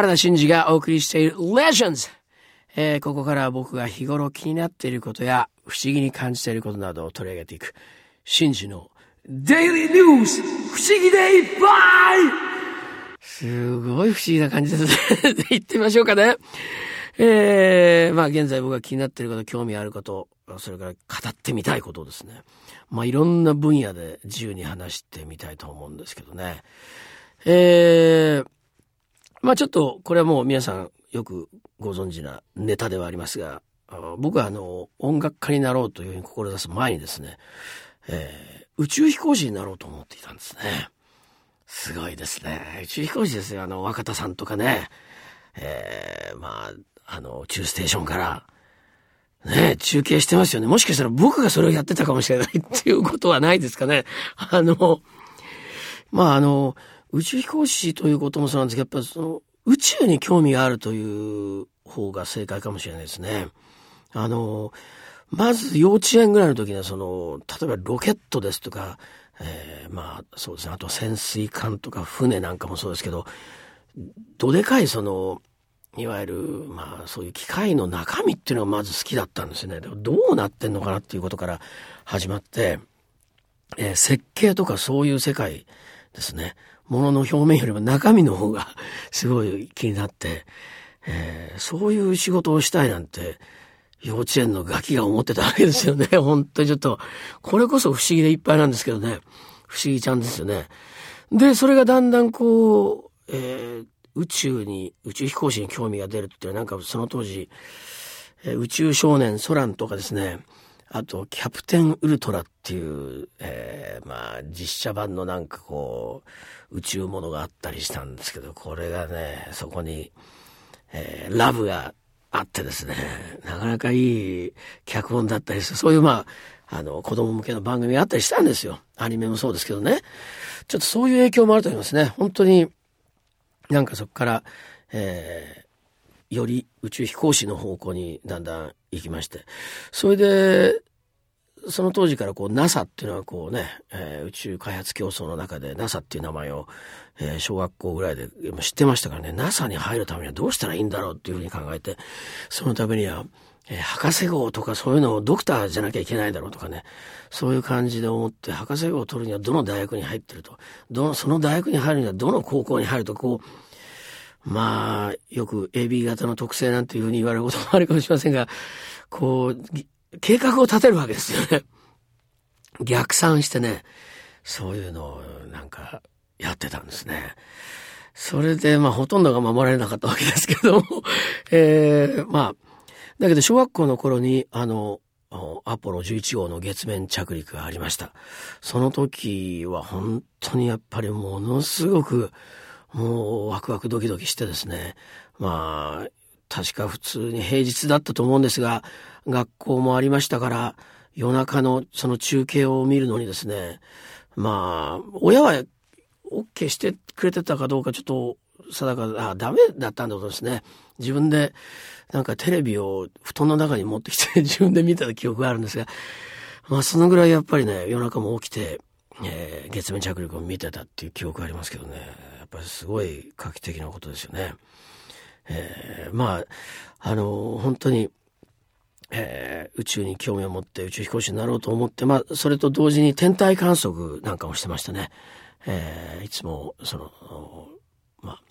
原田真二がお送りしている Legends。えー、ここからは僕が日頃気になっていることや不思議に感じていることなどを取り上げていく、真二のデイリーニュース不思議でいっぱいすごい不思議な感じですね。行ってみましょうかね。えー、まあ現在僕が気になっていること、興味あること、それから語ってみたいことですね。まあいろんな分野で自由に話してみたいと思うんですけどね。えー、まあちょっとこれはもう皆さんよくご存知なネタではありますが、僕はあの音楽家になろうというふうに志す前にですね、えー、宇宙飛行士になろうと思っていたんですね。すごいですね。宇宙飛行士ですよ。あの、若田さんとかね。えー、まあ、あの、宇宙ステーションから、ね、中継してますよね。もしかしたら僕がそれをやってたかもしれないっていうことはないですかね。あの、まあ、あの、宇宙飛行士ということもそうなんですけど、やっぱその、宇宙に興味があるという方が正解かもしれないですね。あの、まず幼稚園ぐらいの時にはその、例えばロケットですとか、えー、まあそうですね、あと潜水艦とか船なんかもそうですけど、どでかいその、いわゆる、まあそういう機械の中身っていうのがまず好きだったんですよね。どうなってんのかなっていうことから始まって、えー、設計とかそういう世界ですね。ものの表面よりも中身の方が すごい気になって、えー、そういう仕事をしたいなんて、幼稚園のガキが思ってたわけですよね。本当にちょっと、これこそ不思議でいっぱいなんですけどね。不思議ちゃんですよね。で、それがだんだんこう、えー、宇宙に、宇宙飛行士に興味が出るっていうなんかその当時、えー、宇宙少年ソランとかですね、あと、キャプテンウルトラっていう、えー、まあ、実写版のなんかこう、宇宙ものがあったりしたんですけど、これがね、そこに、えー、ラブがあってですね、なかなかいい脚本だったりして、そういうまあ、あの、子供向けの番組があったりしたんですよ。アニメもそうですけどね。ちょっとそういう影響もあると思いますね。本当に、なんかそこから、えー、より宇宙飛行士の方向にだんだん行きまして。それで、その当時からこう NASA っていうのはこうね、えー、宇宙開発競争の中で NASA っていう名前を、えー、小学校ぐらいで知ってましたからね、NASA に入るためにはどうしたらいいんだろうっていうふうに考えて、そのためには、えー、博士号とかそういうのをドクターじゃなきゃいけないだろうとかね、そういう感じで思って、博士号を取るにはどの大学に入ってると、どの、その大学に入るにはどの高校に入ると、こう、まあ、よく AB 型の特性なんていうふうに言われることもあるかもしれませんが、こう、計画を立てるわけですよね。逆算してね、そういうのをなんかやってたんですね。それで、まあ、ほとんどが守られなかったわけですけども、えー、まあ、だけど小学校の頃に、あの、アポロ11号の月面着陸がありました。その時は本当にやっぱりものすごく、もうワクワクドキドキしてですね、まあ、確か普通に平日だったと思うんですが、学校もありましたから、夜中のその中継を見るのにですね、まあ、親は OK してくれてたかどうかちょっと定か、あ、ダメだったんだことですね。自分でなんかテレビを布団の中に持ってきて 自分で見た記憶があるんですが、まあそのぐらいやっぱりね、夜中も起きて、えー、月面着陸を見てたっていう記憶がありますけどね、やっぱりすごい画期的なことですよね。えー、まあ、あの、本当に、えー、宇宙に興味を持って宇宙飛行士になろうと思って、まあ、それと同時に天体観測なんかをしてましたね。えー、いつも、その、まあ、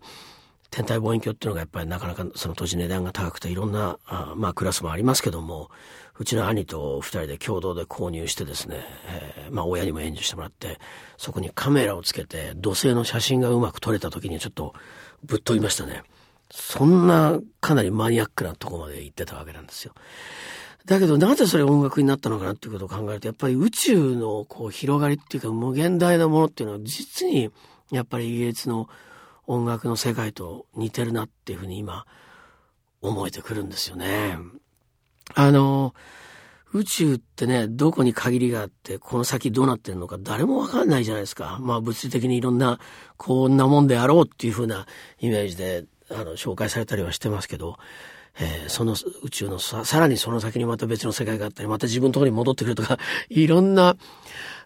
天体望遠鏡っていうのがやっぱりなかなかその当時値段が高くていろんな、あまあクラスもありますけども、うちの兄と二人で共同で購入してですね、えー、まあ親にも援助してもらって、そこにカメラをつけて土星の写真がうまく撮れた時にちょっとぶっ飛びましたね。そんなかなりマニアックなとこまで行ってたわけなんですよ。だけどなぜそれ音楽になったのかなっていうことを考えると、やっぱり宇宙のこう広がりっていうか無限大なものっていうのは実にやっぱりイギリスの音楽の世界と似てるなっていうふうに今思えてくるんですよね。あの、宇宙ってね、どこに限りがあって、この先どうなってるのか誰もわかんないじゃないですか。まあ物理的にいろんな、こんなもんであろうっていうふうなイメージであの、紹介されたりはしてますけど、えー、その宇宙のさ、さらにその先にまた別の世界があったり、また自分のところに戻ってくるとか、いろんな、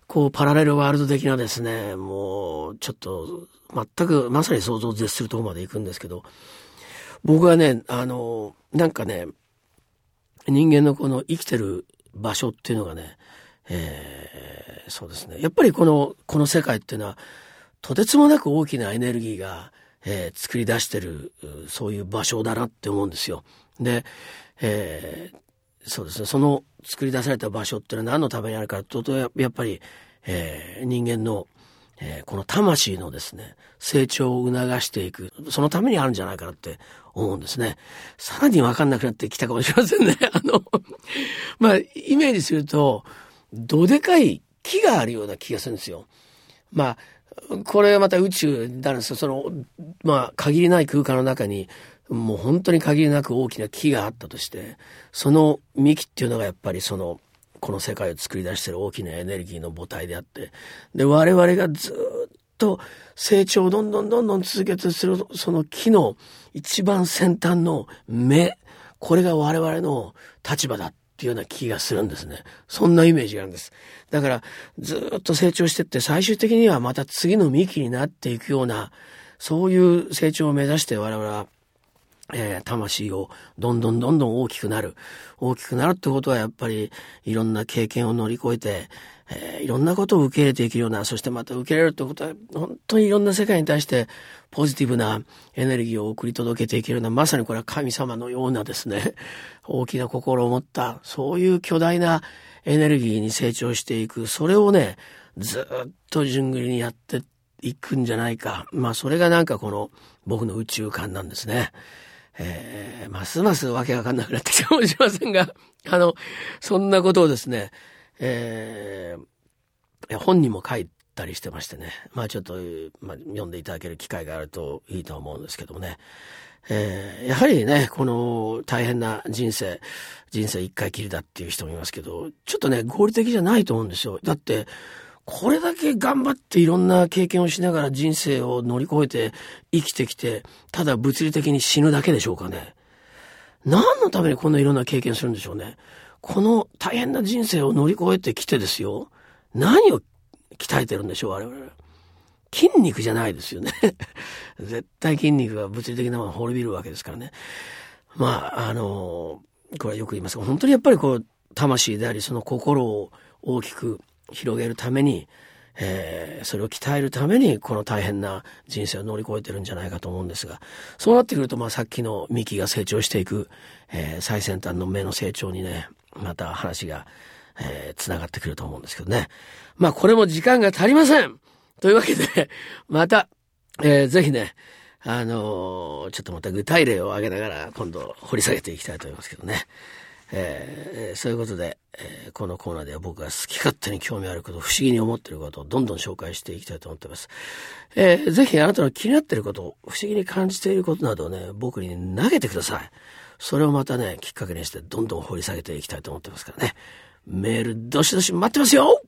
こう、パラレルワールド的なですね、もう、ちょっと、全く、まさに想像を絶するところまで行くんですけど、僕はね、あの、なんかね、人間のこの生きてる場所っていうのがね、えー、そうですね。やっぱりこの、この世界っていうのは、とてつもなく大きなエネルギーが、えー、作り出してる、そういう場所だなって思うんですよ。で、えー、そうですね。その作り出された場所っていうのは何のためにあるかとと、やっぱり、えー、人間の、えー、この魂のですね、成長を促していく、そのためにあるんじゃないかなって思うんですね。さらにわかんなくなってきたかもしれませんね。あの、まあ、イメージすると、どでかい木があるような気がするんですよ。まあ、これはまた宇宙なんですよ。その、まあ、限りない空間の中に、もう本当に限りなく大きな木があったとして、その幹っていうのがやっぱりその、この世界を作り出している大きなエネルギーの母体であって、で、我々がずっと成長をどんどんどんどん続けてする、その木の一番先端の芽、これが我々の立場だっっていうような気がするんですね。そんなイメージがあるんです。だから、ずっと成長してって最終的にはまた次の幹になっていくような、そういう成長を目指して我々はえー、魂をどんどんどんどん大きくなる。大きくなるってことはやっぱりいろんな経験を乗り越えて、えー、いろんなことを受け入れていけるような、そしてまた受け入れるってことは本当にいろんな世界に対してポジティブなエネルギーを送り届けていけるような、まさにこれは神様のようなですね、大きな心を持った、そういう巨大なエネルギーに成長していく。それをね、ずっと順繰りにやっていくんじゃないか。まあそれがなんかこの僕の宇宙観なんですね。えー、ますますわけわかんなくなってきたかもしれませんが、あの、そんなことをですね、えー、本にも書いたりしてましてね、まあちょっと、まあ、読んでいただける機会があるといいと思うんですけどもね、えー、やはりね、この大変な人生、人生一回きりだっていう人もいますけど、ちょっとね、合理的じゃないと思うんですよ。だって、これだけ頑張っていろんな経験をしながら人生を乗り越えて生きてきて、ただ物理的に死ぬだけでしょうかね。何のためにこんないろんな経験するんでしょうね。この大変な人生を乗り越えてきてですよ。何を鍛えてるんでしょう、我々。筋肉じゃないですよね。絶対筋肉が物理的なものを滅びるわけですからね。まあ、あの、これはよく言いますが、本当にやっぱりこう、魂であり、その心を大きく広げるために、えー、それを鍛えるためにこの大変な人生を乗り越えてるんじゃないかと思うんですがそうなってくると、まあ、さっきの幹が成長していく、えー、最先端の目の成長にねまた話が、えー、つながってくると思うんですけどねまあこれも時間が足りませんというわけでまた、えー、ぜひねあのー、ちょっとまた具体例を挙げながら今度掘り下げていきたいと思いますけどね。えー、そういうことで、えー、このコーナーでは僕が好き勝手に興味あること、不思議に思っていることをどんどん紹介していきたいと思っています。えー、ぜひあなたの気になっていること、不思議に感じていることなどをね、僕に投げてください。それをまたね、きっかけにしてどんどん掘り下げていきたいと思ってますからね。メールどしどし待ってますよ